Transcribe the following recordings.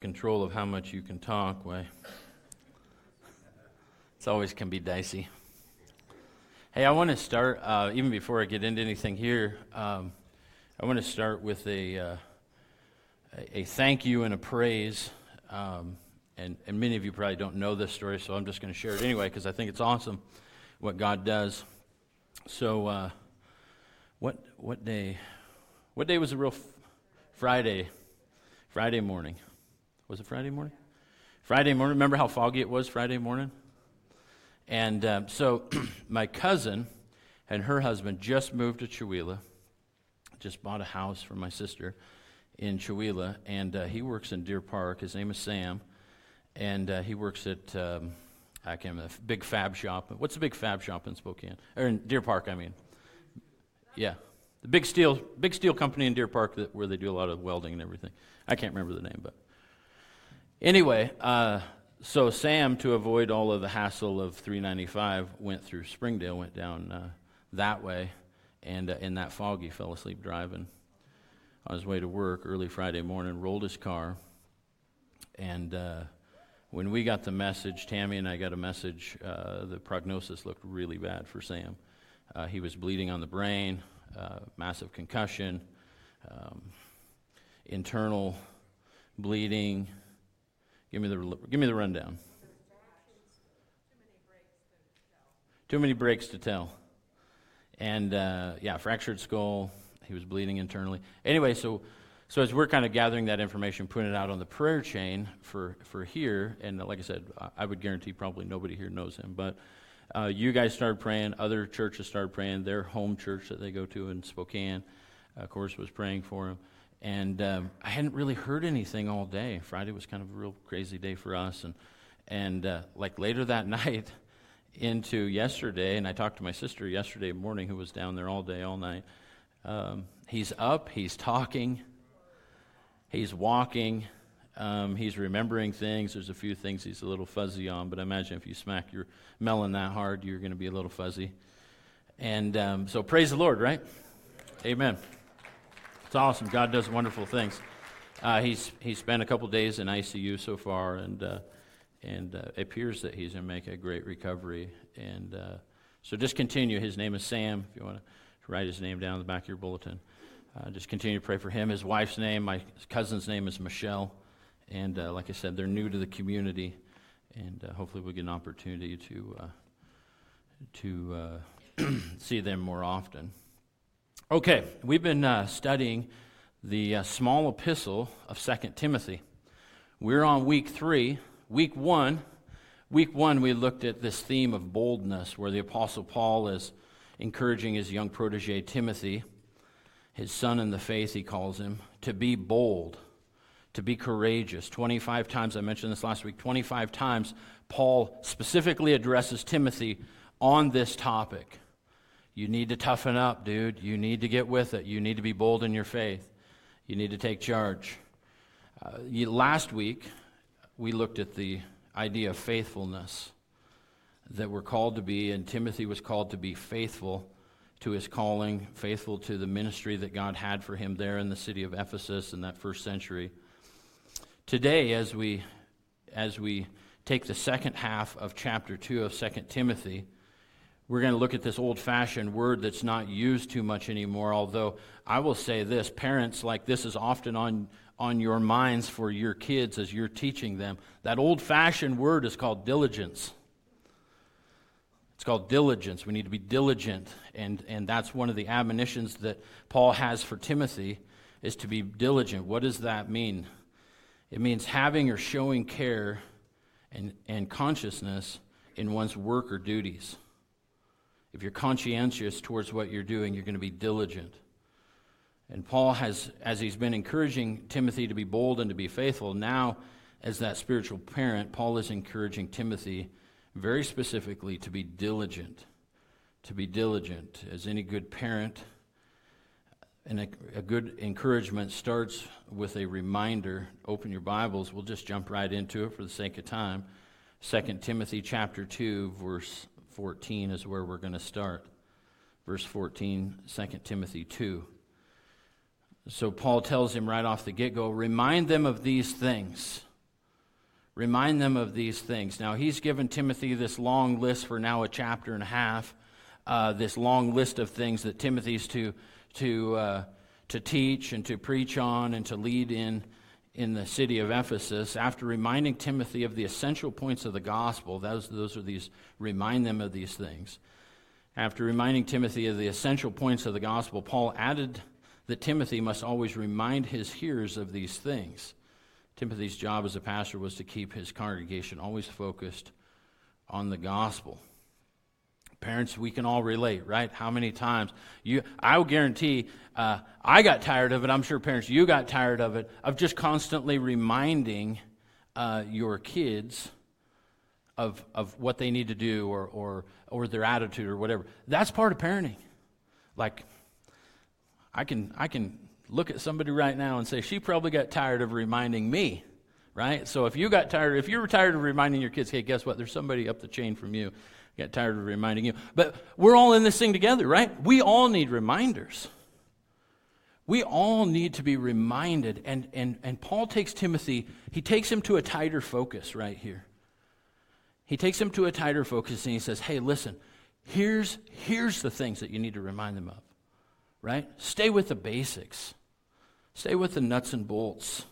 control of how much you can talk, why? It's always can be dicey. Hey, I want to start, uh, even before I get into anything here, um, I want to start with a, uh, a, thank you and a praise. Um, and, and many of you probably don't know this story, so I'm just going to share it anyway because I think it's awesome what God does. So, uh, what, what day? What day was a real f- Friday? Friday morning. Was it Friday morning? Friday morning. Remember how foggy it was Friday morning? And uh, so my cousin and her husband just moved to Chewelah, just bought a house for my sister in Chewelah, and uh, he works in Deer Park. His name is Sam, and uh, he works at, um, I can't remember, the big fab shop. What's the big fab shop in Spokane? Or in Deer Park, I mean. Yeah. The big steel, big steel company in Deer Park that, where they do a lot of welding and everything. I can't remember the name, but Anyway, uh, so Sam, to avoid all of the hassle of 395, went through Springdale, went down uh, that way, and uh, in that fog, he fell asleep driving on his way to work early Friday morning, rolled his car, and uh, when we got the message, Tammy and I got a message, uh, the prognosis looked really bad for Sam. Uh, he was bleeding on the brain, massive concussion, um, internal bleeding, Give me the, give me the rundown. Too many breaks to tell. And uh, yeah, fractured skull. He was bleeding internally. Anyway, so so as we're kind of gathering that information, putting it out on the prayer chain for for here, and like I said, I would guarantee probably nobody here knows him, but uh, you guys started praying. Other churches started praying. Their home church that they go to in Spokane, of course, was praying for him. And um, I hadn't really heard anything all day. Friday was kind of a real crazy day for us. And, and uh, like later that night into yesterday, and I talked to my sister yesterday morning who was down there all day, all night. Um, he's up, he's talking, he's walking, um, he's remembering things. There's a few things he's a little fuzzy on, but I imagine if you smack your melon that hard, you're going to be a little fuzzy. And um, so praise the Lord, right? Amen. It's awesome. God does wonderful things. Uh, he's he's spent a couple days in ICU so far, and uh, and uh, appears that he's going to make a great recovery. And uh, so just continue. His name is Sam. If you want to write his name down in the back of your bulletin, uh, just continue to pray for him. His wife's name, my cousin's name is Michelle, and uh, like I said, they're new to the community, and hopefully we'll get an opportunity to to see them more often. Okay, we've been uh, studying the uh, small epistle of Second Timothy. We're on week three. Week one, week one, we looked at this theme of boldness, where the Apostle Paul is encouraging his young protege Timothy, his son in the faith, he calls him, to be bold, to be courageous. 25 times, I mentioned this last week, 25 times, Paul specifically addresses Timothy on this topic. You need to toughen up, dude. You need to get with it. You need to be bold in your faith. You need to take charge. Uh, you, last week, we looked at the idea of faithfulness that we're called to be, and Timothy was called to be faithful to his calling, faithful to the ministry that God had for him there in the city of Ephesus in that first century. Today, as we, as we take the second half of chapter 2 of 2 Timothy, we're going to look at this old fashioned word that's not used too much anymore. Although I will say this parents, like this is often on, on your minds for your kids as you're teaching them. That old fashioned word is called diligence. It's called diligence. We need to be diligent. And, and that's one of the admonitions that Paul has for Timothy is to be diligent. What does that mean? It means having or showing care and, and consciousness in one's work or duties. If you're conscientious towards what you're doing, you're going to be diligent. And Paul has, as he's been encouraging Timothy to be bold and to be faithful, now, as that spiritual parent, Paul is encouraging Timothy very specifically to be diligent. To be diligent. As any good parent, and a, a, good encouragement starts with a reminder. Open your Bibles. We'll just jump right into it for the sake of time. 2 Timothy chapter 2, verse 14 is where we're going to start. Verse 14, 2 Timothy 2. So Paul tells him right off the get go remind them of these things. Remind them of these things. Now, he's given Timothy this long list for now a chapter and a half, uh, this long list of things that Timothy's to, to, uh, to teach and to preach on and to lead in in the city of Ephesus. After reminding Timothy of the essential points of the gospel, those, those are these, remind them of these things. After reminding Timothy of the essential points of the gospel, Paul added that Timothy must always remind his hearers of these things. Timothy's job as a pastor was to keep his congregation always focused on the gospel. Parents, we can all relate, right? How many times you? I will guarantee. Uh, I got tired of it. I'm sure parents, you got tired of it of just constantly reminding uh, your kids of of what they need to do or or or their attitude or whatever. That's part of parenting. Like, I can I can look at somebody right now and say, she probably got tired of reminding me, right? So if you got tired, if you're tired of reminding your kids, hey, guess what? There's somebody up the chain from you. Got tired of reminding you. But we're all in this thing together, right? We all need reminders. We all need to be reminded. And, and, and Paul takes Timothy, he takes him to a tighter focus right here. He takes him to a tighter focus and he says, hey, listen, here's, here's the things that you need to remind them of, right? Stay with the basics. Stay with the nuts and bolts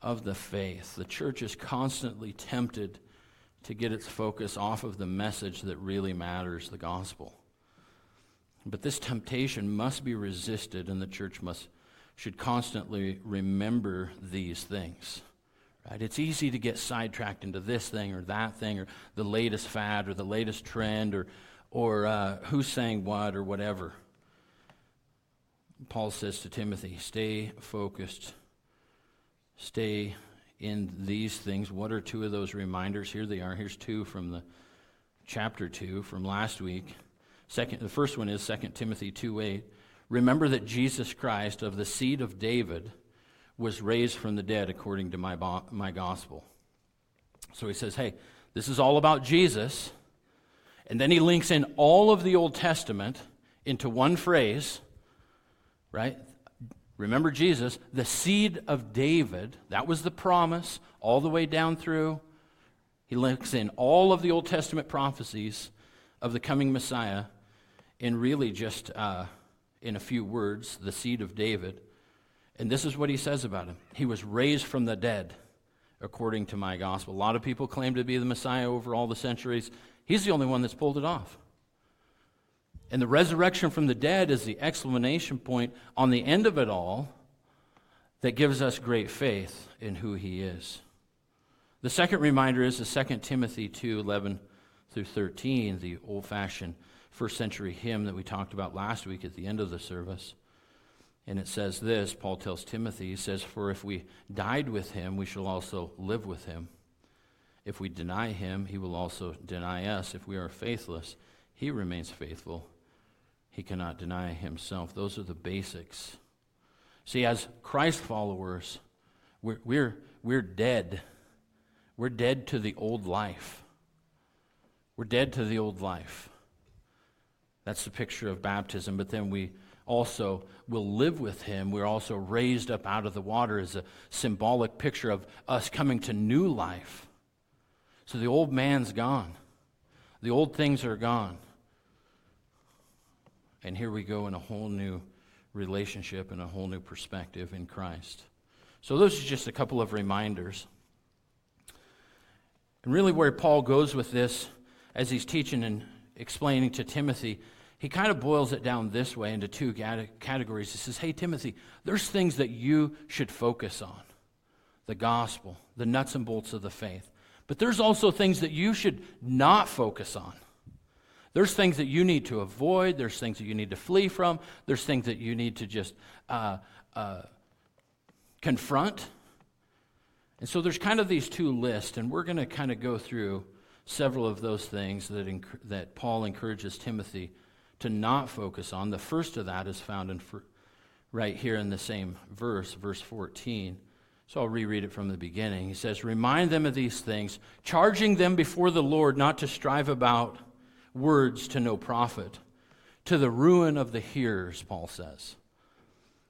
of the faith. The church is constantly tempted to get its focus off of the message that really matters, the gospel. But this temptation must be resisted, and the church must, should constantly remember these things. Right? It's easy to get sidetracked into this thing or that thing or the latest fad or the latest trend or, or uh, who's saying what or whatever. Paul says to Timothy, stay focused, stay in these things. What are two of those reminders? Here they are. Here's two from the chapter 2 from last week. Second, the first one is 2 Timothy 2 8. Remember that Jesus Christ, of the seed of David, was raised from the dead according to my, my gospel. So he says, hey, this is all about Jesus. And then he links in all of the Old Testament into one phrase right? Remember Jesus, the seed of David, that was the promise all the way down through. He links in all of the Old Testament prophecies of the coming Messiah in really just uh, in a few words the seed of David. And this is what he says about him He was raised from the dead, according to my gospel. A lot of people claim to be the Messiah over all the centuries. He's the only one that's pulled it off. And the resurrection from the dead is the exclamation point on the end of it all that gives us great faith in who he is. The second reminder is the 2 Timothy 2 11 through 13, the old fashioned first century hymn that we talked about last week at the end of the service. And it says this Paul tells Timothy, he says, For if we died with him, we shall also live with him. If we deny him, he will also deny us. If we are faithless, he remains faithful he cannot deny himself. Those are the basics. See, as Christ followers, we're, we're, we're dead. We're dead to the old life. We're dead to the old life. That's the picture of baptism. But then we also will live with him. We're also raised up out of the water as a symbolic picture of us coming to new life. So the old man's gone, the old things are gone. And here we go in a whole new relationship and a whole new perspective in Christ. So, those are just a couple of reminders. And really, where Paul goes with this, as he's teaching and explaining to Timothy, he kind of boils it down this way into two categories. He says, Hey, Timothy, there's things that you should focus on the gospel, the nuts and bolts of the faith. But there's also things that you should not focus on. There's things that you need to avoid. There's things that you need to flee from. There's things that you need to just uh, uh, confront. And so there's kind of these two lists, and we're going to kind of go through several of those things that, enc- that Paul encourages Timothy to not focus on. The first of that is found in fr- right here in the same verse, verse 14. So I'll reread it from the beginning. He says, Remind them of these things, charging them before the Lord not to strive about words to no profit, to the ruin of the hearers, Paul says.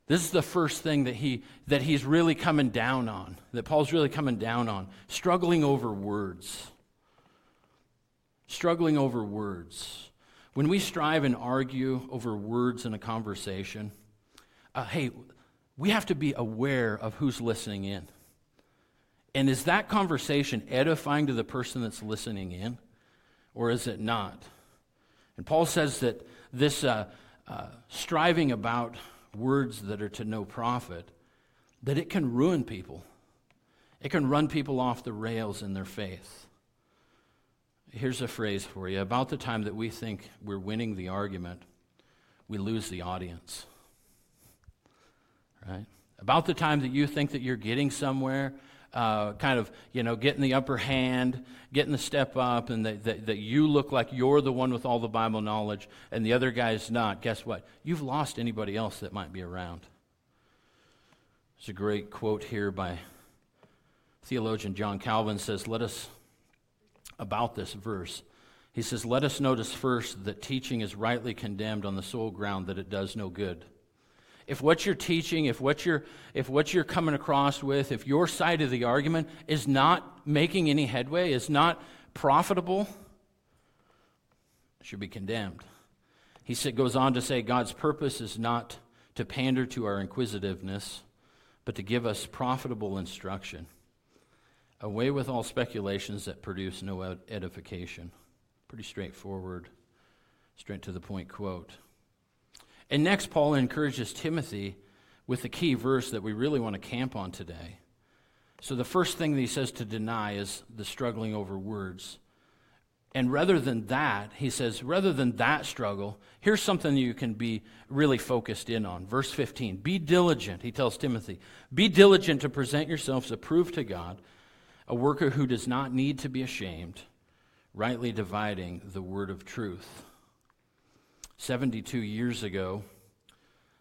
This is the first thing that, he, that he's really coming down on, that Paul's really coming down on. Struggling over words. Struggling over words. When we strive and argue over words in a conversation, uh, hey, we have to be aware of who's listening in. And is that conversation edifying to the person that's listening in, or is it not? And Paul says that this uh, uh, striving about words that are to no profit, that it can ruin people. It can run people off the rails in their faith. Here's a phrase for you. About the time that we think we're winning the argument, we lose the audience. Right? About the time that you think that you're getting somewhere, uh, kind of, you know, getting the upper hand, getting the step up, and that, that, that you look like you're the one with all the Bible knowledge and the other guy's not, guess what? You've lost anybody else that might be around. There's a great quote here by theologian John Calvin says, Let us, about this verse, he says, Let us notice first that teaching is rightly condemned on the sole ground that it does no good if what you're teaching, if what you're, if what you're coming across with, if your side of the argument is not making any headway, is not profitable, should be condemned. He goes on to say God's purpose is not to pander to our inquisitiveness, but to give us profitable instruction. Away with all speculations that produce no edification. Pretty straightforward, straight to the point quote. And next, Paul encourages Timothy with the key verse that we really want to camp on today. So, the first thing that he says to deny is the struggling over words. And rather than that, he says, rather than that struggle, here's something you can be really focused in on. Verse 15 Be diligent, he tells Timothy, be diligent to present yourselves approved to God, a worker who does not need to be ashamed, rightly dividing the word of truth. 72 years ago,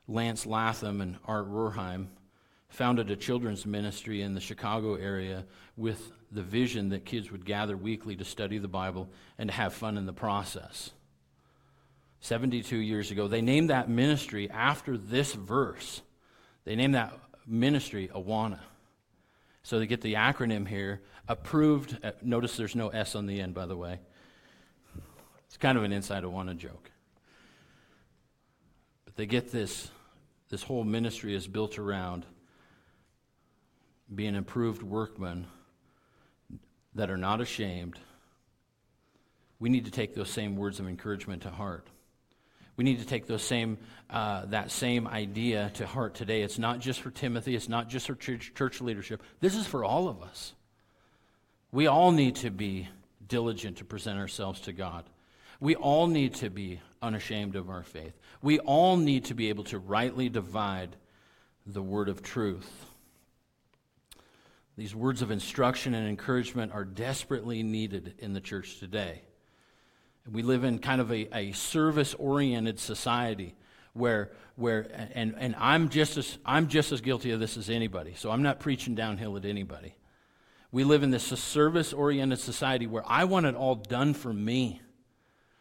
Lance Latham and Art Rorheim founded a children's ministry in the Chicago area with the vision that kids would gather weekly to study the Bible and to have fun in the process. 72 years ago, they named that ministry after this verse. They named that ministry Awana. So they get the acronym here approved. Uh, notice there's no S on the end, by the way. It's kind of an inside Awana joke. They get this, this whole ministry is built around being improved workmen that are not ashamed. We need to take those same words of encouragement to heart. We need to take those same, uh, that same idea to heart today. It's not just for Timothy, it's not just for church, church leadership. This is for all of us. We all need to be diligent to present ourselves to God. We all need to be unashamed of our faith. We all need to be able to rightly divide the word of truth. These words of instruction and encouragement are desperately needed in the church today. We live in kind of a, a service oriented society where, where and, and I'm, just as, I'm just as guilty of this as anybody, so I'm not preaching downhill at anybody. We live in this service oriented society where I want it all done for me.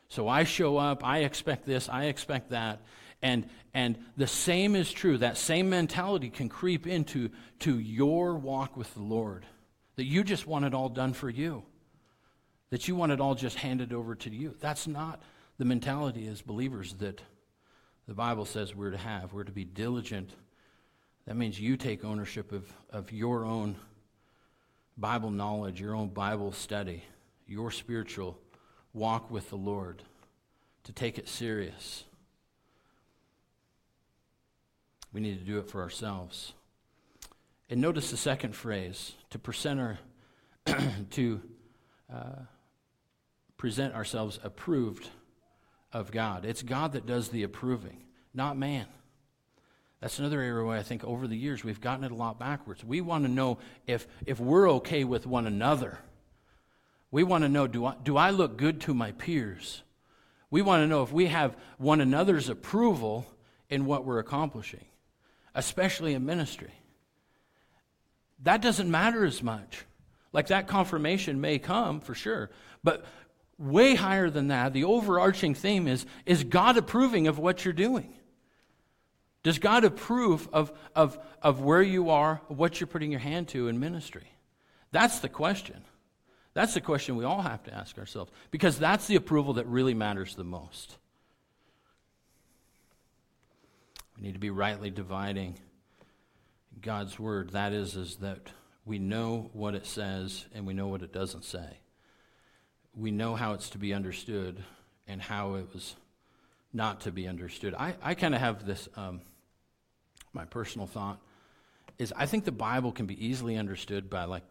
So I show up, I expect this, I expect that. And, and the same is true. That same mentality can creep into to your walk with the Lord. That you just want it all done for you. That you want it all just handed over to you. That's not the mentality as believers that the Bible says we're to have. We're to be diligent. That means you take ownership of, of your own Bible knowledge, your own Bible study, your spiritual walk with the Lord, to take it serious. We need to do it for ourselves. And notice the second phrase to present our, to uh, present ourselves approved of God. It's God that does the approving, not man. That's another area where I think over the years we've gotten it a lot backwards. We want to know if, if we're okay with one another. We want to know do I, do I look good to my peers? We want to know if we have one another's approval in what we're accomplishing, especially in ministry. That doesn't matter as much. Like that confirmation may come for sure, but way higher than that, the overarching theme is is God approving of what you're doing? Does God approve of, of, of where you are, what you're putting your hand to in ministry? That's the question. That's the question we all have to ask ourselves because that's the approval that really matters the most. We need to be rightly dividing God's word. That is, is that we know what it says and we know what it doesn't say. We know how it's to be understood and how it was not to be understood. I, I kind of have this, um, my personal thought is I think the Bible can be easily understood by like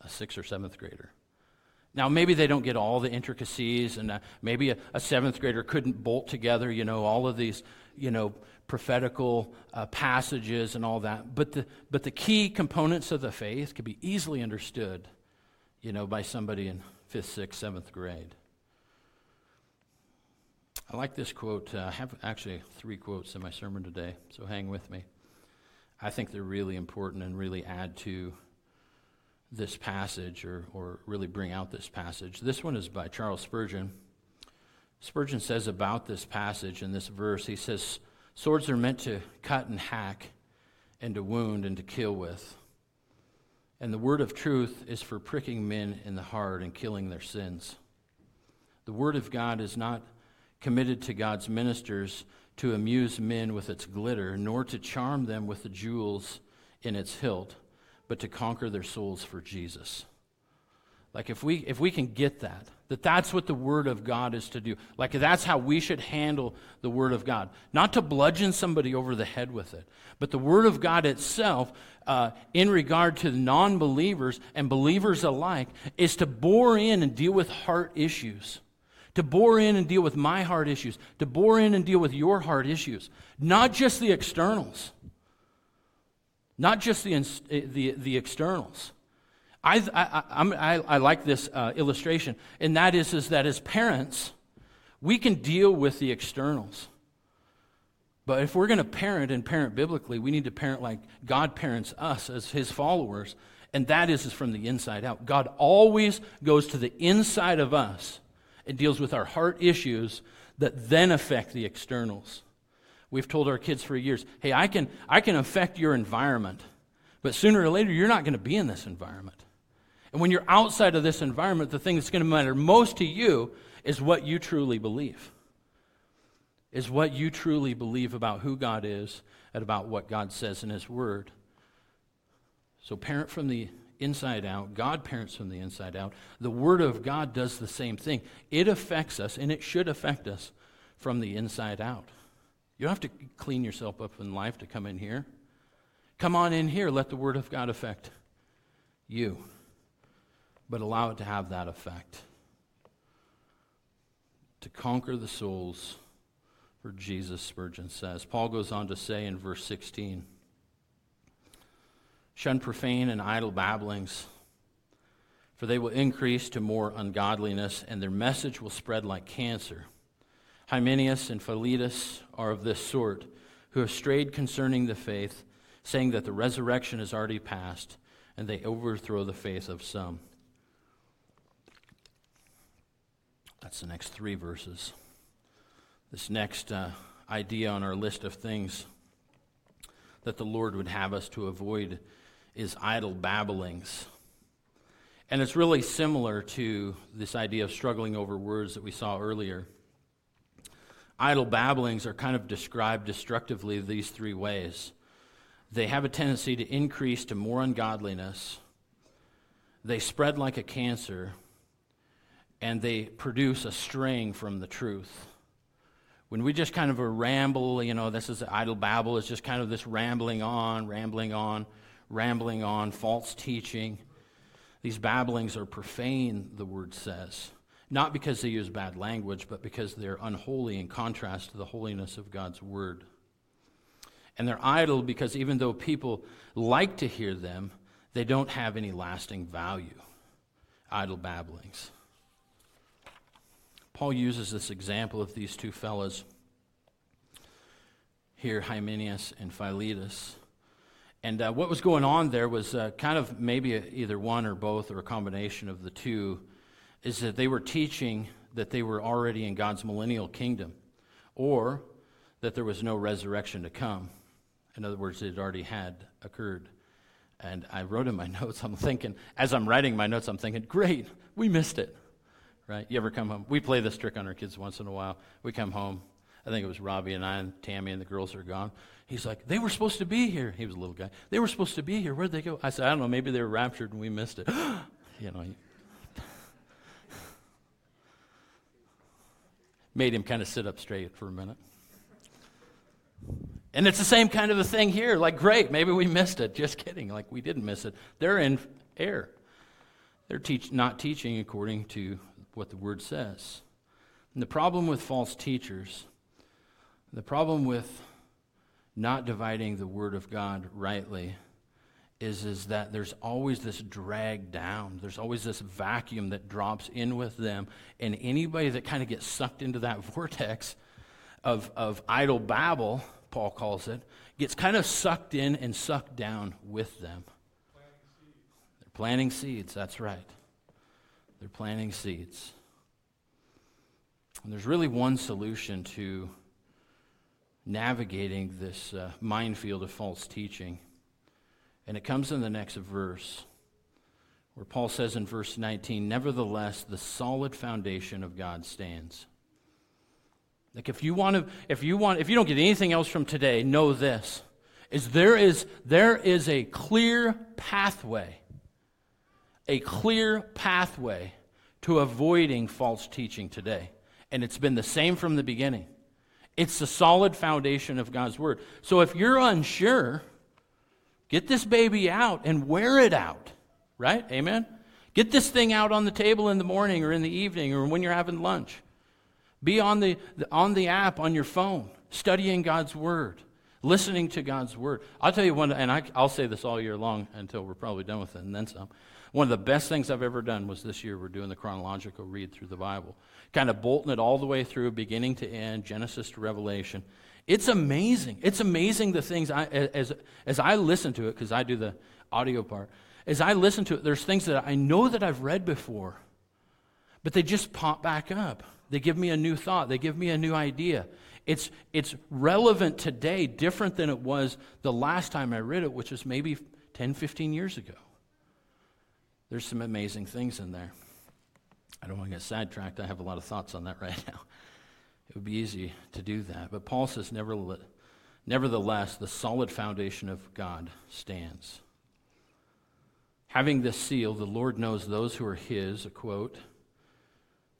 a sixth or seventh grader. Now, maybe they don't get all the intricacies, and uh, maybe a, a, seventh grader couldn't bolt together, you know, all of these, you know, prophetical uh, passages and all that. But the, but the key components of the faith can be easily understood, you know, by somebody in fifth, sixth, seventh grade. I like this quote. Uh, I have actually three quotes in my sermon today, so hang with me. I think they're really important and really add to this passage or, or really bring out this passage. This one is by Charles Spurgeon. Spurgeon says about this passage in this verse, he says, Swords are meant to cut and hack and to wound and to kill with. And the word of truth is for pricking men in the heart and killing their sins. The word of God is not committed to God's ministers to amuse men with its glitter, nor to charm them with the jewels in its hilt but to conquer their souls for Jesus. Like if we if we can get that, that that's what the word of God is to do. Like that's how we should handle the word of God. Not to bludgeon somebody over the head with it, but the word of God itself, uh, in regard to non-believers and believers alike, is to bore in and deal with heart issues. To bore in and deal with my heart issues, to bore in and deal with your heart issues, not just the externals not just the, eh, the, the externals. I, I, I, I, like this uh, illustration, and that is, is that as parents, we can deal with the externals. But if we're going to parent and parent biblically, we need to parent like God parents us as his followers, and that is, is from the inside out. God always goes to the inside of us and deals with our heart issues that then affect the externals. We've told our kids for years, hey, I can, I can affect your environment, but sooner or later, you're not going to be in this environment. And when you're outside of this environment, the thing that's going to matter most to you is what you truly believe. Is what you truly believe about who God is and about what God says in His Word. So, parent from the inside out. God parents from the inside out. The Word of God does the same thing. It affects us, and it should affect us from the inside out. You don't have to clean yourself up in life to come in here. Come on in here. Let the Word of God affect you, but allow it to have that effect. To conquer the souls for Jesus, Spurgeon says. Paul goes on to say in verse 16 Shun profane and idle babblings, for they will increase to more ungodliness, and their message will spread like cancer. Hymenaeus and Philetus are of this sort, who have strayed concerning the faith, saying that the resurrection is already past, and they overthrow the faith of some. That's the next three verses. This next uh, idea on our list of things that the Lord would have us to avoid is idle babblings. And it's really similar to this idea of struggling over words that we saw earlier idle babblings are kind of described destructively these three ways. They have a tendency to increase to more ungodliness, they spread like a cancer, and they produce a straying from the truth. When we just kind of a ramble, you know, this is idle babble, it's just kind of this rambling on, rambling on, rambling on, false teaching. These babblings are profane, the word says not because they use bad language, but because they're unholy in contrast to the holiness of God's word. And they're idle because even though people like to hear them, they don't have any lasting value. Idle babblings. Paul uses this example of these two fellows here, Hymenaeus and Philetus. And uh, what was going on there was uh, kind of maybe either one or both or a combination of the two is that they were teaching that they were already in God's millennial kingdom or that there was no resurrection to come. In other words, it already had occurred. And I wrote in my notes, I'm thinking, as I'm writing my notes, I'm thinking, great, we missed it. Right? You ever come home? We play this trick on our kids once in a while. We come home. I think it was Robbie and I and Tammy and the girls are gone. He's like, they were supposed to be here. He was a little guy. They were supposed to be here. Where'd they go? I said, I don't know. Maybe they were raptured and we missed it. you know, made him kind of sit up straight for a minute. And it's the same kind of a thing here. Like, great, maybe we missed it. Just kidding. Like, we didn't miss it. They're in error. They're teach, not teaching according to what the word says. And the problem with false teachers, the problem with not dividing the word of God rightly, is, is that there's always this drag down. There's always this vacuum that drops in with them. And anybody that kind of gets sucked into that vortex of, of idle babble, Paul calls it, gets kind of sucked in and sucked down with them. They're planting seeds, that's right. They're planting seeds. And there's really one solution to navigating this uh, minefield of false teaching and it comes in the next verse, where Paul says in verse 19, Nevertheless, the solid foundation of God stands. Like if you want to, if you want, if you don't get anything else from today, know this is there is there is a clear pathway, a clear pathway to avoiding false teaching today. And it's been the same from the beginning. It's the solid foundation of God's word. So if you're unsure, Get this baby out and wear it out, right? Amen? Get this thing out on the table in the morning or in the evening or when you're having lunch. Be on the, on the app on your phone, studying God's Word, listening to God's Word. I'll tell you one, and I, I'll say this all year long until we're probably done with it, and then some. One of the best things I've ever done was this year we're doing the chronological read through the Bible, kind of bolting it all the way through, beginning to end, Genesis to Revelation. It's amazing. It's amazing the things I, as, as I listen to it, because I do the audio part, as I listen to it, there's things that I know that I've read before, but they just pop back up. They give me a new thought, they give me a new idea. It's, it's relevant today, different than it was the last time I read it, which was maybe 10, 15 years ago. There's some amazing things in there. I don't want to get sidetracked. I have a lot of thoughts on that right now. It would be easy to do that. But Paul says, nevertheless, the solid foundation of God stands. Having this seal, the Lord knows those who are his, a quote.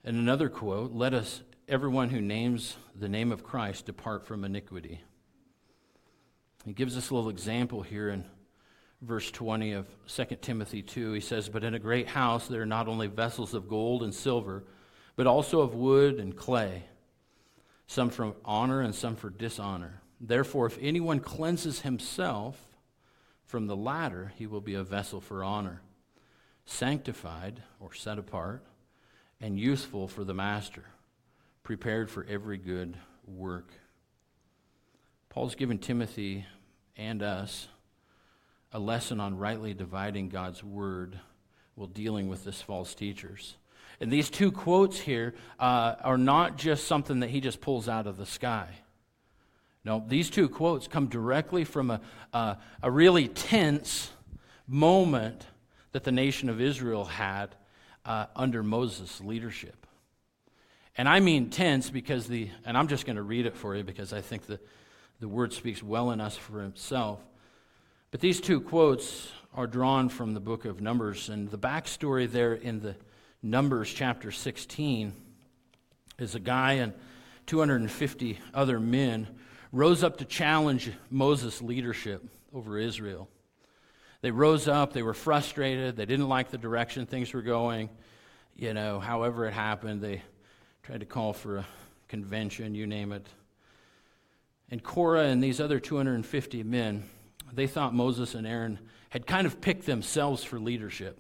And another quote, let us, everyone who names the name of Christ, depart from iniquity. He gives us a little example here in verse 20 of 2 Timothy 2. He says, But in a great house there are not only vessels of gold and silver, but also of wood and clay some for honor and some for dishonor. Therefore, if anyone cleanses himself from the latter, he will be a vessel for honor, sanctified or set apart, and useful for the master, prepared for every good work. Paul's given Timothy and us a lesson on rightly dividing God's word while dealing with this false teachers. And these two quotes here uh, are not just something that he just pulls out of the sky. No, these two quotes come directly from a, a really tense moment that the nation of Israel had uh, under Moses' leadership. And I mean tense because the, and I'm just going to read it for you because I think the, the word speaks well in us for itself. But these two quotes are drawn from the book of Numbers, and the backstory there in the Numbers chapter 16 is a guy and 250 other men rose up to challenge Moses' leadership over Israel. They rose up, they were frustrated, they didn't like the direction things were going. You know, however it happened, they tried to call for a convention, you name it. And Korah and these other 250 men, they thought Moses and Aaron had kind of picked themselves for leadership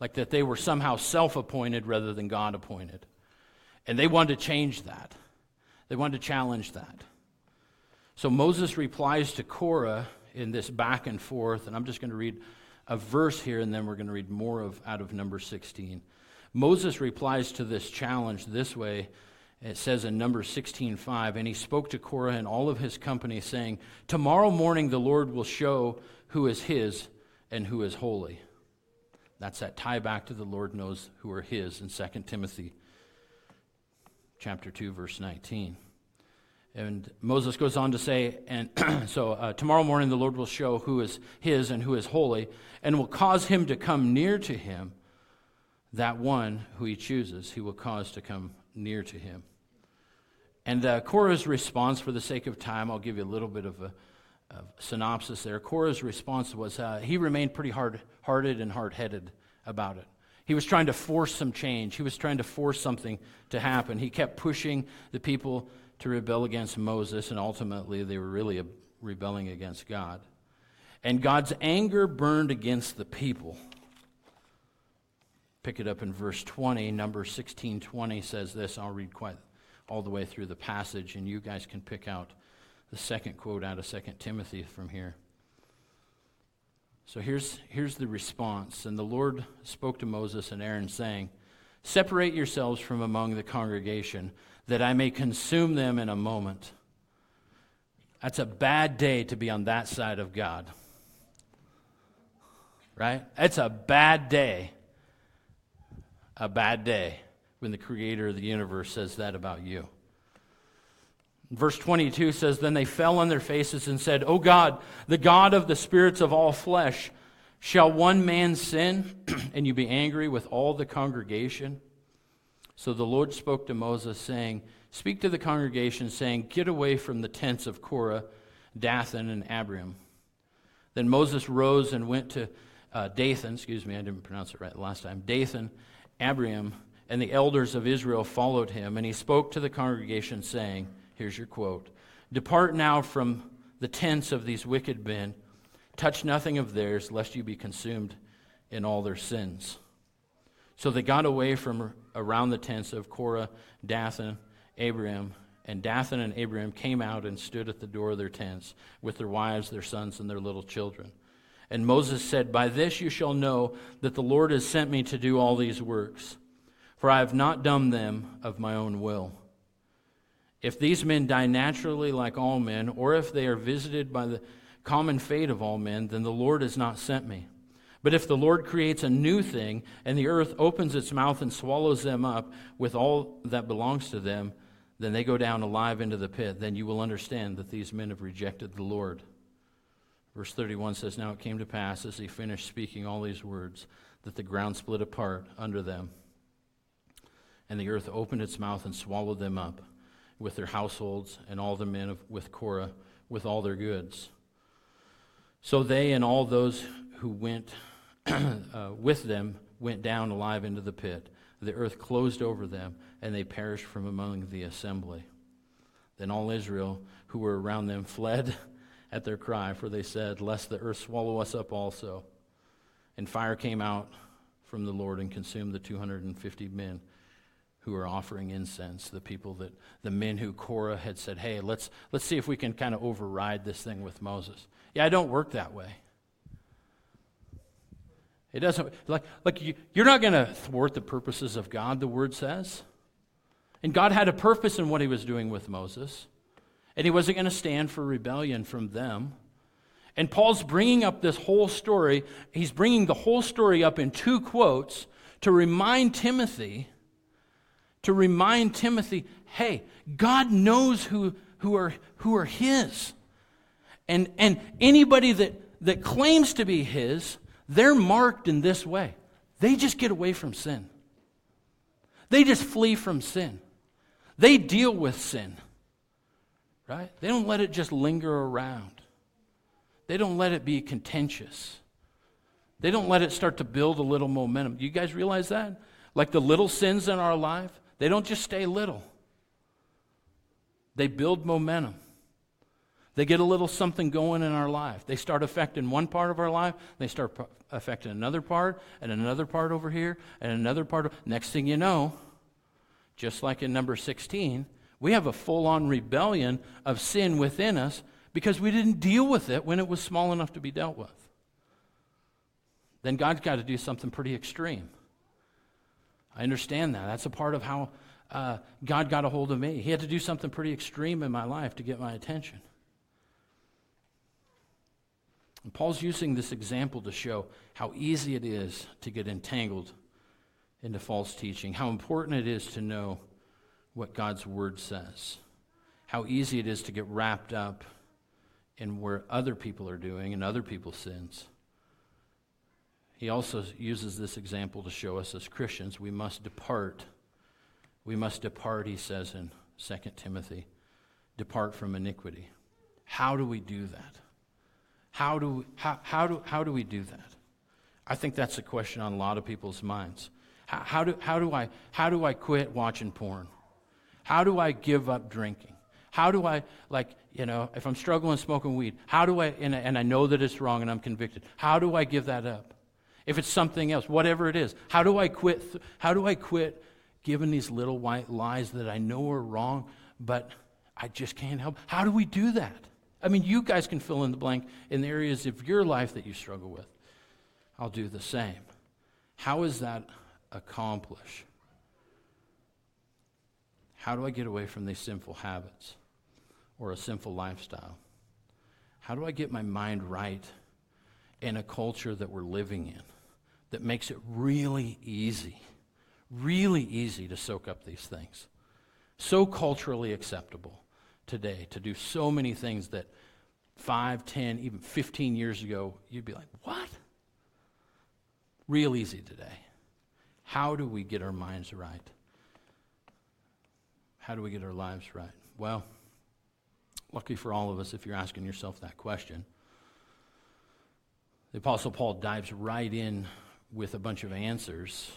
like that they were somehow self appointed rather than God appointed. And they wanted to change that, they wanted to challenge that. So Moses replies to Korah in this back and forth, and I'm just going to read a verse here, and then we're going to read more of out of number 16. Moses replies to this challenge this way It says in Numbers 16:5, and he spoke to Korah and all of his company, saying, Tomorrow morning the Lord will show who is his and who is holy. That's that tie back to the Lord knows who are his in 2 Timothy chapter 2, verse 19. And Moses goes on to say, and so uh, tomorrow morning the Lord will show who is his and who is holy, and will cause him to come near to him, that one who he chooses, he will cause to come near to him. And uh, Korah's response, for the sake of time, I'll give you a little bit of a, a synopsis there. Korah's response was uh, he remained pretty hard hearted and hard headed about it. He was trying to force some change, he was trying to force something to happen. He kept pushing the people to rebel against Moses, and ultimately they were really rebelling against God. And God's anger burned against the people. Pick it up in verse 20. Number 1620 says this. I'll read quite all the way through the passage, and you guys can pick out the second quote out of 2 Timothy from here. So here's, here's the response. And the Lord spoke to Moses and Aaron, saying, Separate yourselves from among the congregation, that I may consume them in a moment. That's a bad day to be on that side of God. Right? It's a bad day. A bad day when the creator of the universe says that about you. Verse 22 says, Then they fell on their faces and said, O God, the God of the spirits of all flesh, shall one man sin and you be angry with all the congregation? So the Lord spoke to Moses, saying, Speak to the congregation, saying, Get away from the tents of Korah, Dathan, and Abiram. Then Moses rose and went to uh, Dathan, excuse me, I didn't pronounce it right last time, Dathan, Abiram, and the elders of Israel followed him, and he spoke to the congregation, saying, Here's your quote Depart now from the tents of these wicked men, touch nothing of theirs, lest you be consumed in all their sins. So they got away from around the tents of Korah, Dathan, Abiram, and Dathan and Abiram came out and stood at the door of their tents with their wives, their sons, and their little children. And Moses said, By this you shall know that the Lord has sent me to do all these works, for I have not done them of my own will. If these men die naturally like all men, or if they are visited by the common fate of all men, then the Lord has not sent me. But if the Lord creates a new thing, and the earth opens its mouth and swallows them up with all that belongs to them, then they go down alive into the pit. Then you will understand that these men have rejected the Lord. Verse 31 says, Now it came to pass, as he finished speaking all these words, that the ground split apart under them, and the earth opened its mouth and swallowed them up with their households and all the men of, with Korah with all their goods. So they and all those who went uh, with them went down alive into the pit. The earth closed over them, and they perished from among the assembly. Then all Israel who were around them fled at their cry, for they said, Lest the earth swallow us up also. And fire came out from the Lord and consumed the 250 men who are offering incense, the people that, the men who Korah had said, hey, let's, let's see if we can kind of override this thing with Moses. Yeah, I don't work that way. It doesn't, like, like you, you're not going to thwart the purposes of God, the word says. And God had a purpose in what he was doing with Moses. And he wasn't going to stand for rebellion from them. And Paul's bringing up this whole story. He's bringing the whole story up in two quotes to remind Timothy to remind Timothy hey, God knows who, who, are, who are his. And, and anybody that, that claims to be his, they're marked in this way. They just get away from sin, they just flee from sin, they deal with sin. Right? They don't let it just linger around. They don't let it be contentious. They don't let it start to build a little momentum. You guys realize that? Like the little sins in our life, they don't just stay little, they build momentum. They get a little something going in our life. They start affecting one part of our life, they start affecting another part, and another part over here, and another part. Of, next thing you know, just like in number 16, we have a full on rebellion of sin within us because we didn't deal with it when it was small enough to be dealt with. Then God's got to do something pretty extreme. I understand that. That's a part of how uh, God got a hold of me. He had to do something pretty extreme in my life to get my attention. And Paul's using this example to show how easy it is to get entangled into false teaching, how important it is to know what God's word says, how easy it is to get wrapped up in where other people are doing and other people's sins. He also uses this example to show us as Christians we must depart. We must depart, he says in 2 Timothy, depart from iniquity. How do we do that? How do, how, how, do, how do we do that? I think that's a question on a lot of people's minds. How, how, do, how, do I, how do I quit watching porn? How do I give up drinking? How do I, like, you know, if I'm struggling smoking weed, how do I, and, and I know that it's wrong and I'm convicted, how do I give that up? If it's something else, whatever it is, how do I quit, how do I quit giving these little white lies that I know are wrong, but I just can't help? How do we do that? I mean, you guys can fill in the blank in the areas of your life that you struggle with. I'll do the same. How is that accomplished? How do I get away from these sinful habits or a sinful lifestyle? How do I get my mind right in a culture that we're living in that makes it really easy, really easy to soak up these things? So culturally acceptable today to do so many things that 5, 10, even 15 years ago, you'd be like, what? Real easy today. How do we get our minds right? How do we get our lives right? Well, lucky for all of us if you're asking yourself that question. The Apostle Paul dives right in with a bunch of answers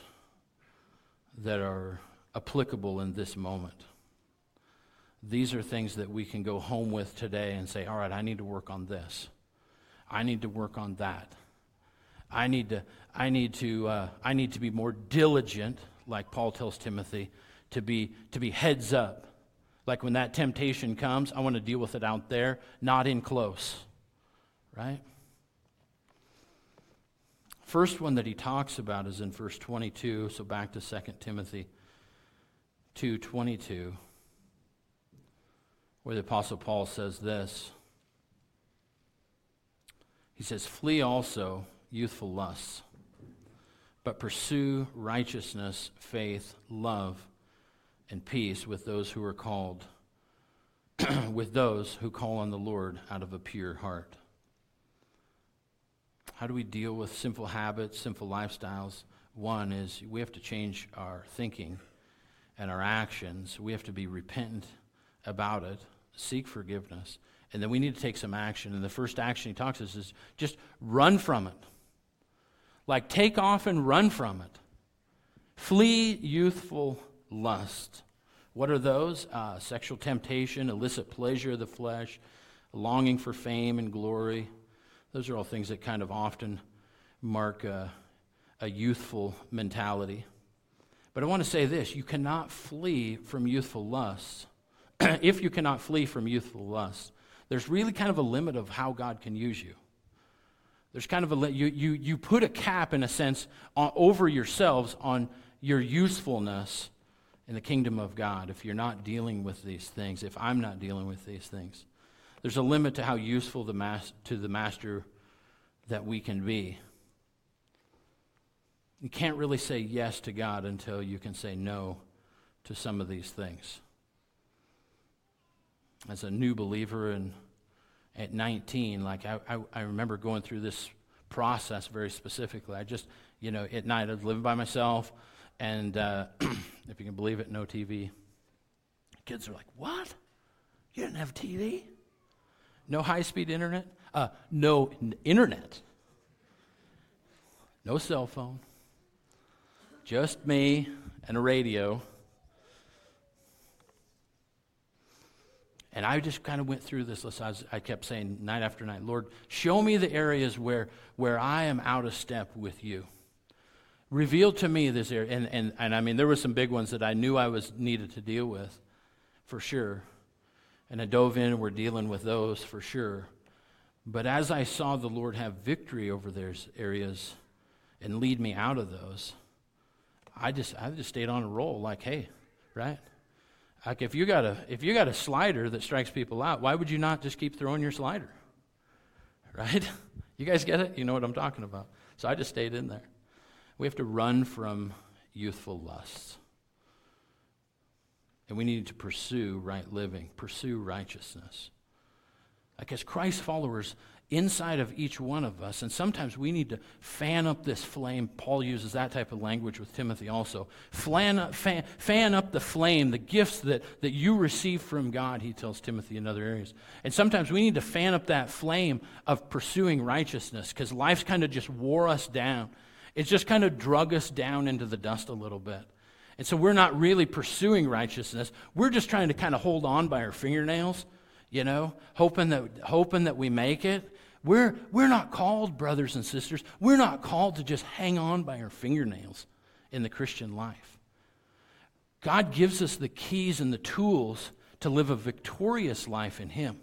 that are applicable in this moment. These are things that we can go home with today and say, all right, I need to work on this. I need to work on that. I need to, I need to, uh, I need to be more diligent, like Paul tells Timothy, to be, to be heads up. Like when that temptation comes, I want to deal with it out there, not in close. Right? First one that he talks about is in verse 22, so back to 2 Timothy 2:22 where the Apostle Paul says this. He says, Flee also youthful lusts, but pursue righteousness, faith, love, and peace with those who are called, with those who call on the Lord out of a pure heart. How do we deal with sinful habits, sinful lifestyles? One is we have to change our thinking and our actions. We have to be repentant about it, seek forgiveness, and then we need to take some action. And the first action he talks us is just run from it. Like take off and run from it. Flee youthful lust. What are those? Uh, sexual temptation, illicit pleasure of the flesh, longing for fame and glory. Those are all things that kind of often mark a, a youthful mentality. But I want to say this you cannot flee from youthful lusts if you cannot flee from youthful lust, there's really kind of a limit of how God can use you. There's kind of a you you you put a cap in a sense on, over yourselves on your usefulness in the kingdom of God if you're not dealing with these things. If I'm not dealing with these things, there's a limit to how useful the mas- to the master that we can be. You can't really say yes to God until you can say no to some of these things as a new believer and at 19, like I, I, I, remember going through this process very specifically. I just, you know, at night I was living by myself, and uh, if you can believe it, no TV. Kids are like, "What? You didn't have TV? No high-speed internet? Uh, no n- internet? No cell phone? Just me and a radio." And I just kind of went through this list. I, was, I, kept saying night after night, Lord, show me the areas where, where I am out of step with you. Reveal to me this area. And, and, and I mean, there were some big ones that I knew I was needed to deal with, for sure. And I dove in and we're dealing with those for sure. But as I saw the Lord have victory over those areas and lead me out of those, I just, I just stayed on a roll like, hey, right? Like if you got a if you got a slider that strikes people out, why would you not just keep throwing your slider? Right? You guys get it? You know what I'm talking about. So I just stayed in there. We have to run from youthful lusts. And we need to pursue right living, pursue righteousness. Like as Christ followers, inside of each one of us. And sometimes we need to fan up this flame. Paul uses that type of language with Timothy also. Fan, fan, fan up the flame, the gifts that, that you receive from God, he tells Timothy in other areas. And sometimes we need to fan up that flame of pursuing righteousness because life's kind of just wore us down. It's just kind of drug us down into the dust a little bit. And so we're not really pursuing righteousness. We're just trying to kind of hold on by our fingernails, you know, hoping that, hoping that we make it. We're, we're not called, brothers and sisters, we're not called to just hang on by our fingernails in the Christian life. God gives us the keys and the tools to live a victorious life in Him.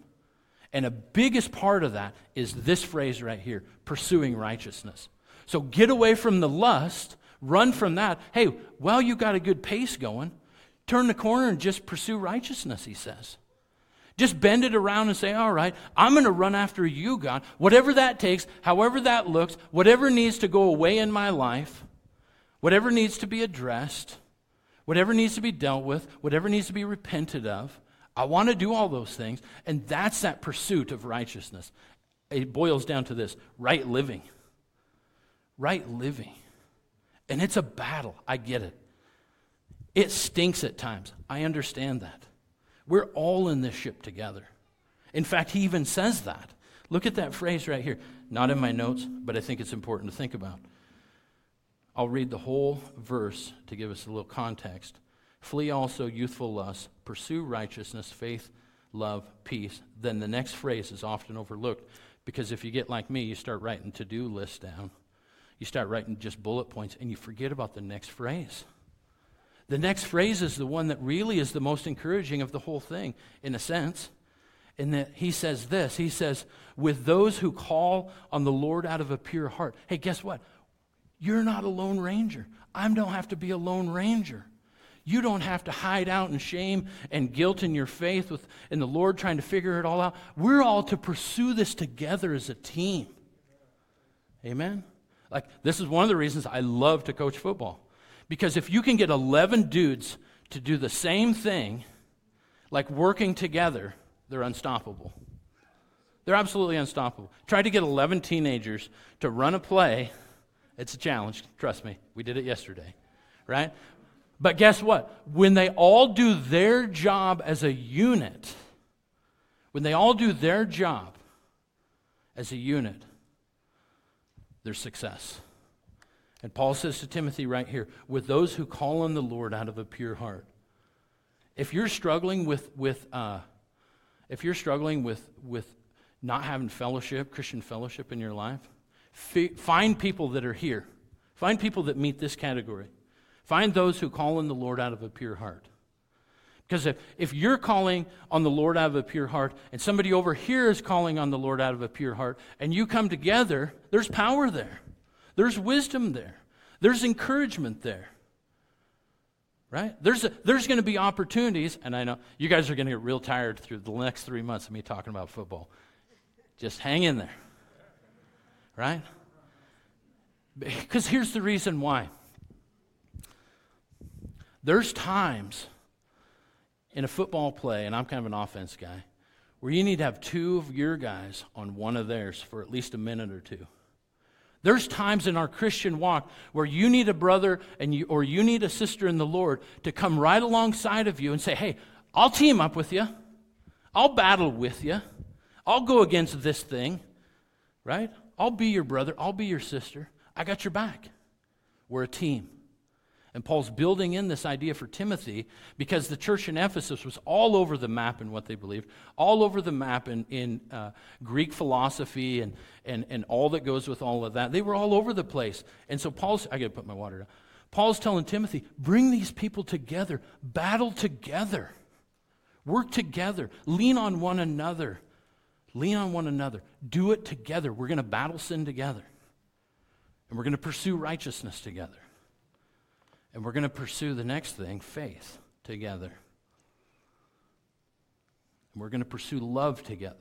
And a biggest part of that is this phrase right here pursuing righteousness. So get away from the lust, run from that. Hey, well, you got a good pace going, turn the corner and just pursue righteousness, he says. Just bend it around and say, All right, I'm going to run after you, God. Whatever that takes, however that looks, whatever needs to go away in my life, whatever needs to be addressed, whatever needs to be dealt with, whatever needs to be repented of. I want to do all those things. And that's that pursuit of righteousness. It boils down to this right living. Right living. And it's a battle. I get it. It stinks at times. I understand that. We're all in this ship together. In fact, he even says that. Look at that phrase right here. Not in my notes, but I think it's important to think about. I'll read the whole verse to give us a little context. Flee also youthful lusts, pursue righteousness, faith, love, peace. Then the next phrase is often overlooked because if you get like me, you start writing to do lists down. You start writing just bullet points and you forget about the next phrase. The next phrase is the one that really is the most encouraging of the whole thing, in a sense. In that he says this He says, with those who call on the Lord out of a pure heart. Hey, guess what? You're not a lone ranger. I don't have to be a lone ranger. You don't have to hide out in shame and guilt in your faith with in the Lord trying to figure it all out. We're all to pursue this together as a team. Amen? Like, this is one of the reasons I love to coach football. Because if you can get 11 dudes to do the same thing, like working together, they're unstoppable. They're absolutely unstoppable. Try to get 11 teenagers to run a play. It's a challenge, trust me. We did it yesterday, right? But guess what? When they all do their job as a unit, when they all do their job as a unit, there's success. And Paul says to Timothy right here, with those who call on the Lord out of a pure heart. If you're struggling with, with uh, if you're struggling with, with not having fellowship, Christian fellowship in your life, f- find people that are here. Find people that meet this category. Find those who call on the Lord out of a pure heart. Because if, if you're calling on the Lord out of a pure heart, and somebody over here is calling on the Lord out of a pure heart, and you come together, there's power there. There's wisdom there. There's encouragement there. Right? There's, there's going to be opportunities, and I know you guys are going to get real tired through the next three months of me talking about football. Just hang in there. Right? Because here's the reason why. There's times in a football play, and I'm kind of an offense guy, where you need to have two of your guys on one of theirs for at least a minute or two. There's times in our Christian walk where you need a brother and you, or you need a sister in the Lord to come right alongside of you and say, Hey, I'll team up with you. I'll battle with you. I'll go against this thing, right? I'll be your brother. I'll be your sister. I got your back. We're a team. And Paul's building in this idea for Timothy because the church in Ephesus was all over the map in what they believed, all over the map in, in uh, Greek philosophy and, and, and all that goes with all of that. They were all over the place. And so Paul's, I got to put my water down. Paul's telling Timothy, bring these people together, battle together, work together, lean on one another. Lean on one another. Do it together. We're to battle sin together. And we're to pursue righteousness together. And we're going to pursue the next thing, faith, together. And we're going to pursue love together.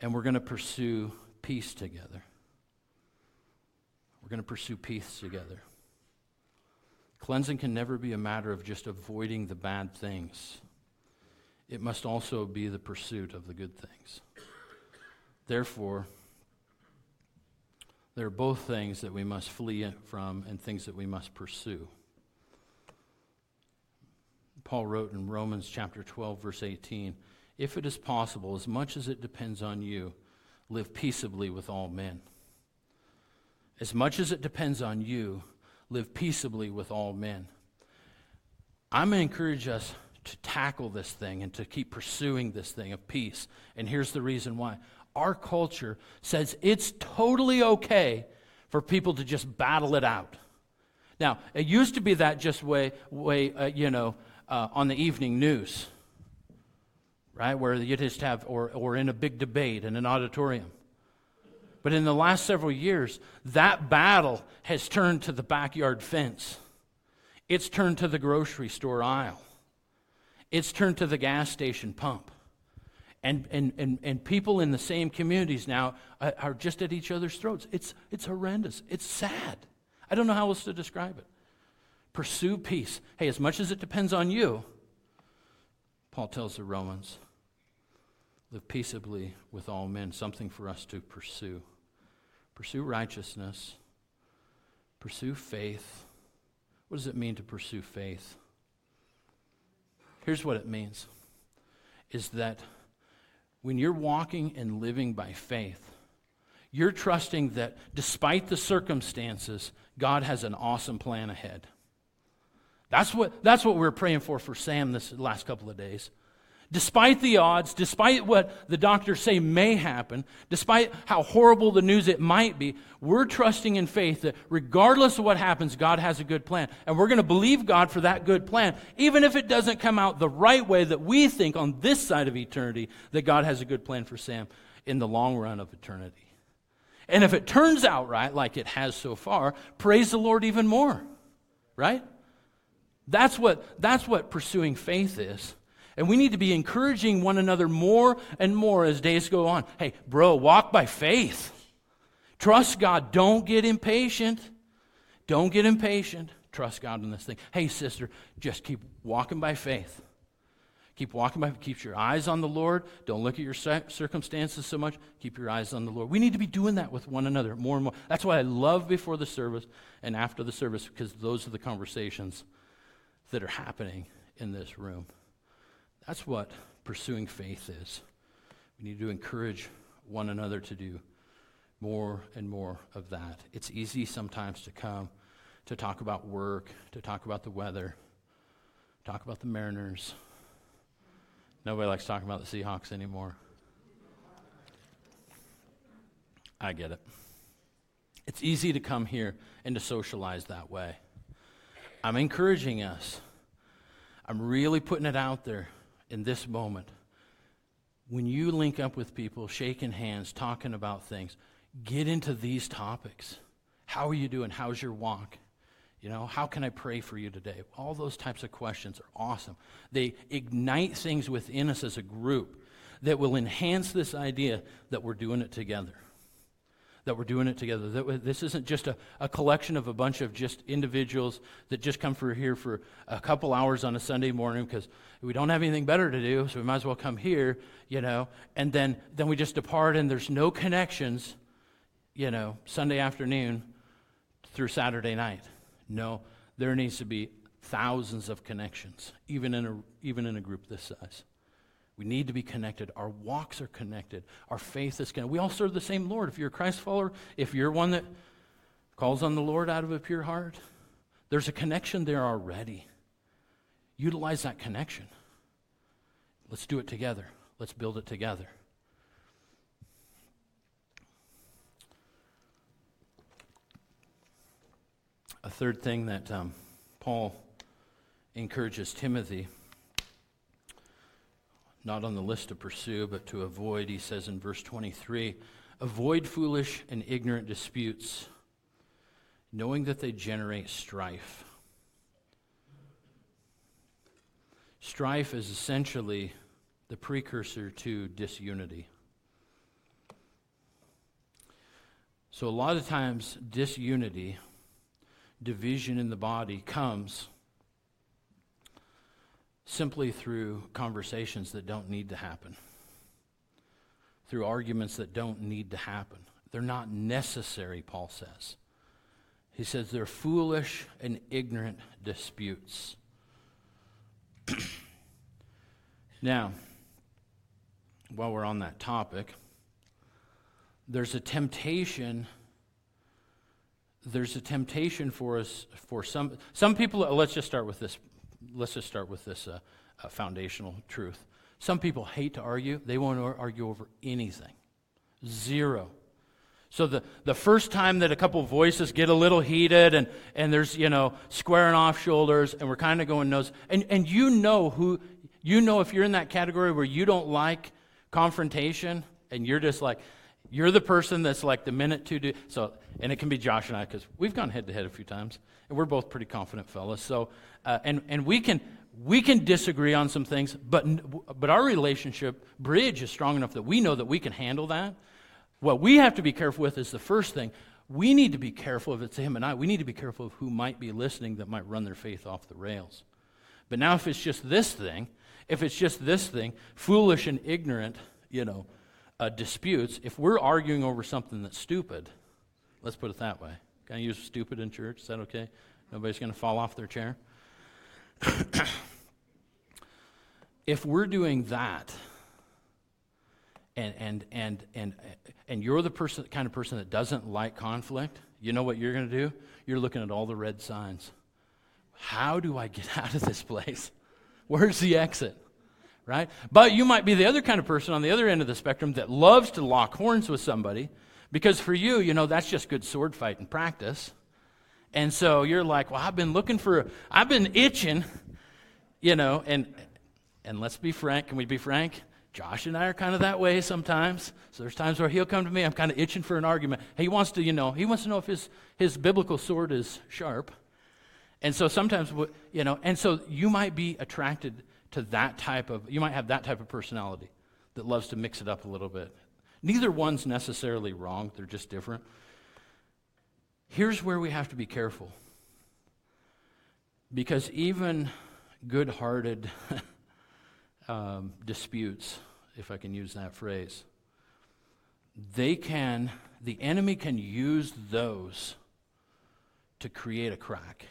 And we're going to pursue peace together. We're going to pursue peace together. Cleansing can never be a matter of just avoiding the bad things, it must also be the pursuit of the good things. Therefore, there are both things that we must flee from and things that we must pursue. Paul wrote in Romans chapter 12, verse 18 If it is possible, as much as it depends on you, live peaceably with all men. As much as it depends on you, live peaceably with all men. I'm going to encourage us to tackle this thing and to keep pursuing this thing of peace. And here's the reason why our culture says it's totally okay for people to just battle it out. Now, it used to be that just way, way uh, you know, uh, on the evening news, right? Where you just have, or, or in a big debate in an auditorium. But in the last several years, that battle has turned to the backyard fence. It's turned to the grocery store aisle. It's turned to the gas station pump. And, and, and, and people in the same communities now uh, are just at each other's throats. It's, it's horrendous. It's sad. I don't know how else to describe it. Pursue peace. Hey, as much as it depends on you, Paul tells the Romans, live peaceably with all men, something for us to pursue. Pursue righteousness, pursue faith. What does it mean to pursue faith? Here's what it means is that when you're walking and living by faith, you're trusting that despite the circumstances, God has an awesome plan ahead. That's what, that's what we are praying for for Sam this last couple of days. Despite the odds, despite what the doctors say may happen, despite how horrible the news it might be, we're trusting in faith that regardless of what happens, God has a good plan. And we're going to believe God for that good plan, even if it doesn't come out the right way that we think on this side of eternity, that God has a good plan for Sam in the long run of eternity. And if it turns out right, like it has so far, praise the Lord even more. Right? That's what, that's what pursuing faith is. And we need to be encouraging one another more and more as days go on. Hey, bro, walk by faith. Trust God. Don't get impatient. Don't get impatient. Trust God in this thing. Hey, sister, just keep walking by faith. Keep walking by, keep your eyes on the Lord. Don't look at your circumstances so much. Keep your eyes on the Lord. We need to be doing that with one another more and more. That's why I love before the service and after the service, because those are the conversations that are happening in this room. That's what pursuing faith is. We need to encourage one another to do more and more of that. It's easy sometimes to come to talk about work, to talk about the weather, talk about the Mariners. Nobody likes talking about the Seahawks anymore. I get it. It's easy to come here and to socialize that way. I'm encouraging us. I'm really putting it out there in this moment, when you link up with people, shaking hands, talking about things, get into these topics. How are you doing? How's your walk? You know, how can I pray for you today? All those types of questions are awesome. They ignite things within us as a group that will enhance this idea that we're doing it together that we're doing it together. That this isn't just a, a collection of a bunch of just individuals that just come for here for a couple hours on a Sunday morning because we don't have anything better to do, so we might as well come here, you know, and then, then we just depart and there's no connections, you know, Sunday afternoon through Saturday night. No, there needs to be thousands of connections, even in a, even in a group this size. We need to be connected. Our walks are connected. Our faith is connected. We all serve the same Lord. If you're a Christ follower, if you're one that calls on the Lord out of a pure heart, there's a connection there already. Utilize that connection. Let's do it together. Let's build it together. A third thing that um, Paul encourages Timothy not on the list to pursue, but to avoid, he says in verse 23 avoid foolish and ignorant disputes, knowing that they generate strife. strife is essentially the precursor to disunity. So, a lot of times, disunity, division in the body, comes simply through conversations that don't need to happen, through arguments that don't need to happen. They're not necessary, Paul says. He says they're foolish and ignorant disputes. now, while we're on that topic, there's a temptation there's a temptation for us for some some people let's just start with this let's just start with this uh, uh, foundational truth. Some people hate to argue. They won't argue over anything. Zero. So the, the first time that a couple voices get a little heated and, and there's, you know, squaring off shoulders and we're kind of going nose, and, and you know who, you know if you're in that category where you don't like confrontation and you're just like, you're the person that's like the minute to do, so, and it can be Josh and I because we've gone head to head a few times and we're both pretty confident fellas. So, uh, and, and we can, we can disagree on some things, but, but our relationship bridge is strong enough that we know that we can handle that what we have to be careful with is the first thing. We need to be careful if it's him and I. We need to be careful of who might be listening that might run their faith off the rails. But now, if it's just this thing, if it's just this thing, foolish and ignorant, you know, uh, disputes, if we're arguing over something that's stupid, let's put it that way. Can I use stupid in church? Is that okay? Nobody's going to fall off their chair? if we're doing that, and, and, and, and, and you're the person, kind of person that doesn't like conflict, you know what you're going to do? You're looking at all the red signs. How do I get out of this place? Where's the exit? Right? But you might be the other kind of person on the other end of the spectrum that loves to lock horns with somebody because for you, you know, that's just good sword fight fighting practice. And so you're like, well, I've been looking for, I've been itching, you know, and, and let's be frank. Can we be frank? Josh and I are kind of that way sometimes. So there's times where he'll come to me, I'm kind of itching for an argument. He wants to, you know, he wants to know if his, his biblical sword is sharp. And so sometimes, you know, and so you might be attracted to that type of, you might have that type of personality that loves to mix it up a little bit. Neither one's necessarily wrong, they're just different. Here's where we have to be careful. Because even good hearted, um, disputes, if I can use that phrase, they can, the enemy can use those to create a crack.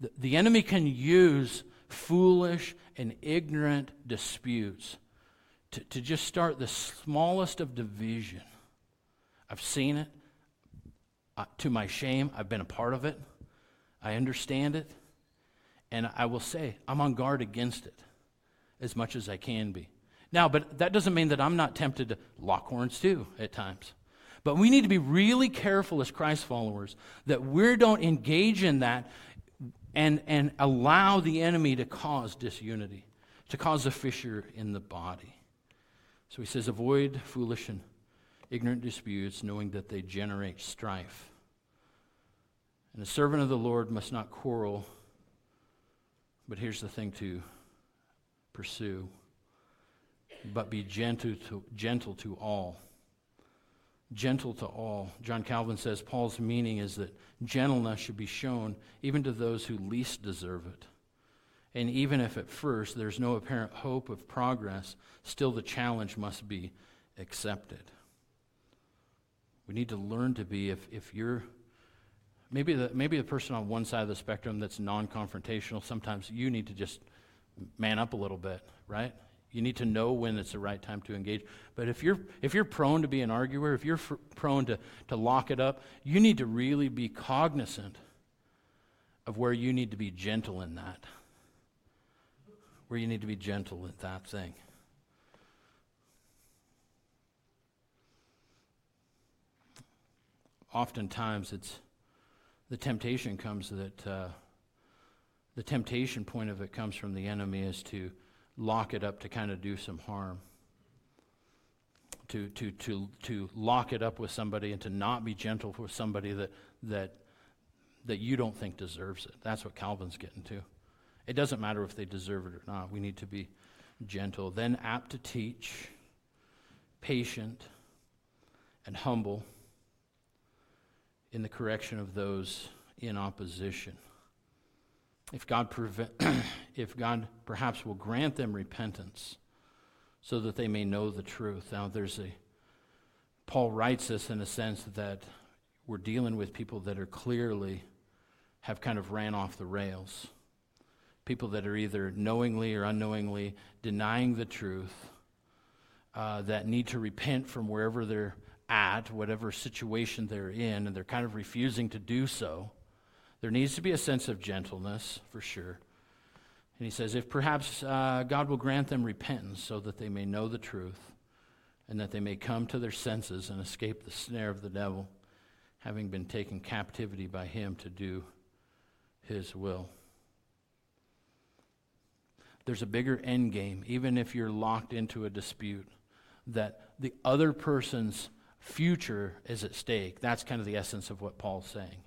The, the enemy can use foolish and ignorant disputes to, to just start the smallest of division. I've seen it. Uh, to my shame, I've been a part of it. I understand it. And I will say, I'm on guard against it as much as I can be. Now, but that doesn't mean that I'm not tempted to lock horns too at times. But we need to be really careful as Christ followers that we don't engage in that and, and allow the enemy to cause disunity, to cause a fissure in the body. So he says, avoid foolish and ignorant disputes, knowing that they generate strife. And a servant of the Lord must not quarrel but here's the thing to pursue but be gentle to, gentle to all. Gentle to all. John Calvin says Paul's meaning is that gentleness should be shown even to those who least deserve it. And even if at first there's no apparent hope of progress, still the challenge must be accepted. We need to learn to be, if, if you're maybe the, maybe the person on one side of the spectrum that's non confrontational, sometimes you need to just man up a little bit, right? You need to know when it's the right time to engage. But if you're, if you're prone to be an arguer, if you're f- prone to, to lock it up, you need to really be cognizant of where you need to be gentle in that. Where you need to be gentle in that thing. Oftentimes it's the temptation comes that uh, the temptation point of it comes from the enemy is to lock it up to kind of do some harm. To, to, to, to lock it up with somebody and to not be gentle with somebody that, that, that you don't think deserves it. That's what Calvin's getting to. It doesn't matter if they deserve it or not. We need to be gentle, then apt to teach, patient, and humble in the correction of those in opposition. If God, prevent, if God perhaps will grant them repentance so that they may know the truth. Now, there's a, Paul writes this in a sense that we're dealing with people that are clearly have kind of ran off the rails. People that are either knowingly or unknowingly denying the truth, uh, that need to repent from wherever they're at, whatever situation they're in, and they're kind of refusing to do so. There needs to be a sense of gentleness, for sure. And he says, if perhaps uh, God will grant them repentance so that they may know the truth and that they may come to their senses and escape the snare of the devil, having been taken captivity by him to do his will. There's a bigger end game, even if you're locked into a dispute, that the other person's future is at stake. That's kind of the essence of what Paul's saying.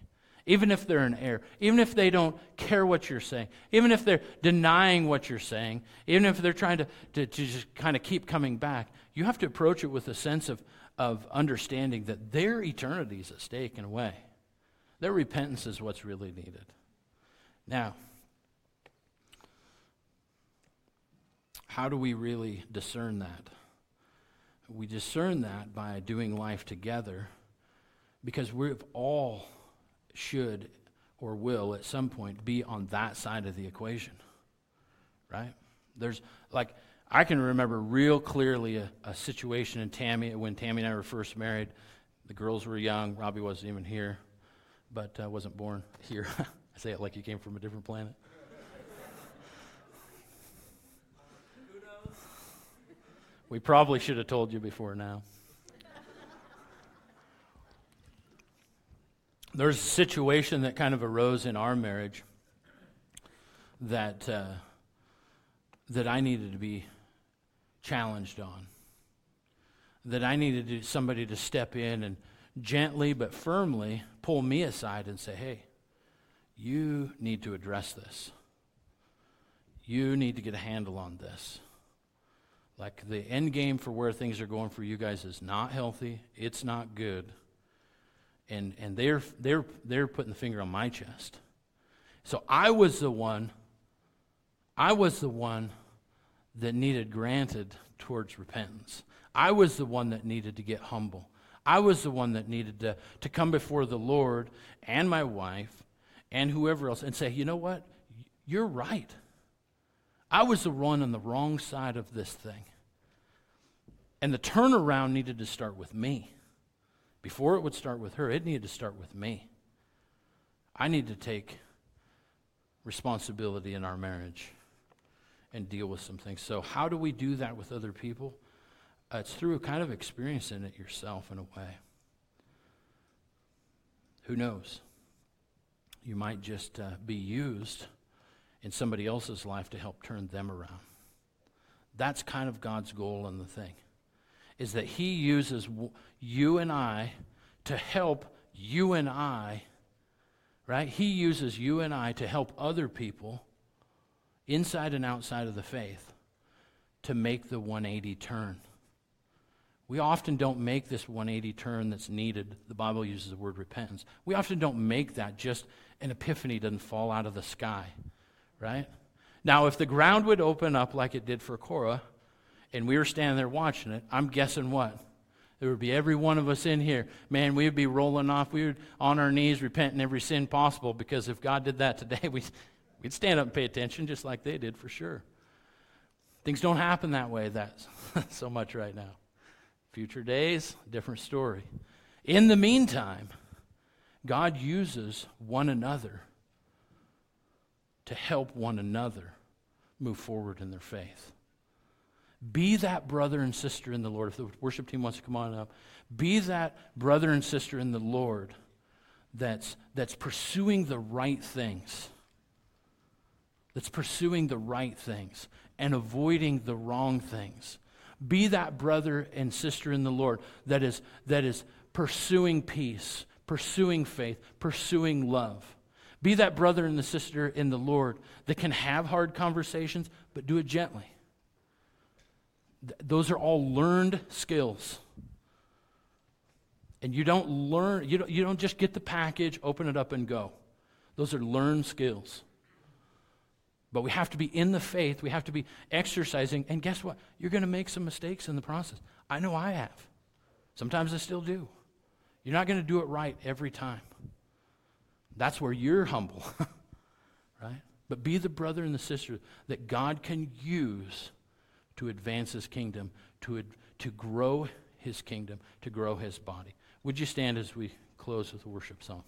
Even if they're in error, even if they don't care what you're saying, even if they're denying what you're saying, even if they're trying to, to, to just kind of keep coming back, you have to approach it with a sense of, of understanding that their eternity is at stake in a way. Their repentance is what's really needed. Now, how do we really discern that? We discern that by doing life together because we've all should or will at some point be on that side of the equation. Right? There's like I can remember real clearly a, a, situation in Tammy when Tammy and I were first married. The girls were young. Robbie wasn't even here, but uh, wasn't born here. I say it like he came from a different planet. We probably should have told you before now. There's a situation that kind of arose in our marriage that, uh, that I needed to be challenged on. That I needed to, somebody to step in and gently but firmly pull me aside and say, hey, you need to address this. You need to get a handle on this. Like the end game for where things are going for you guys is not healthy, it's not good. And, and they're, they're, they're putting the finger on my chest. So I was the one, I was the one that needed granted towards repentance. I was the one that needed to get humble. I was the one that needed to, to come before the Lord and my wife and whoever else and say, you know what? You're right. I was the one on the wrong side of this thing. And the turnaround needed to start with me. Before it would start with her, it needed to start with me. I need to take responsibility in our marriage and deal with some things. So, how do we do that with other people? Uh, it's through kind of experiencing it yourself in a way. Who knows? You might just uh, be used in somebody else's life to help turn them around. That's kind of God's goal in the thing, is that He uses you and I to help you and I, right? He uses you and I to help other people inside and outside of the faith to make the 180 turn. We often don't make this 180 turn that's needed. The Bible uses the word repentance. We often don't make that just an epiphany doesn't fall out of the sky right? Now, if the ground would open up like it did for Korah, and we were standing there watching it, I'm guessing what? There would be every one of us in here. Man, we would be rolling off. We would on our knees repenting every sin possible because if God did that today, we'd, we'd stand up and pay attention just like they did for sure. Things don't happen that way that so much right now. Future days, different story. In the meantime, God uses one another to help one another move forward in their faith. Be that brother and sister in the Lord. If the worship team wants to come on up, be that brother and sister in the Lord that's, that's pursuing the right things. That's pursuing the right things and avoiding the wrong things. Be that brother and sister in the Lord that is, that is pursuing peace, pursuing faith, pursuing love. Be that brother and the sister in the Lord that can have hard conversations, but do it gently. Th- those are all learned skills. And you don't learn, you don't, you don't just get the package, open it up, and go. Those are learned skills. But we have to be in the faith, we have to be exercising, and guess what? You're going to make some mistakes in the process. I know I have. Sometimes I still do. You're not going to do it right every time. That's where you're humble, right? But be the brother and the sister that God can use to advance his kingdom, to, ad- to grow his kingdom, to grow his body. Would you stand as we close with a worship song?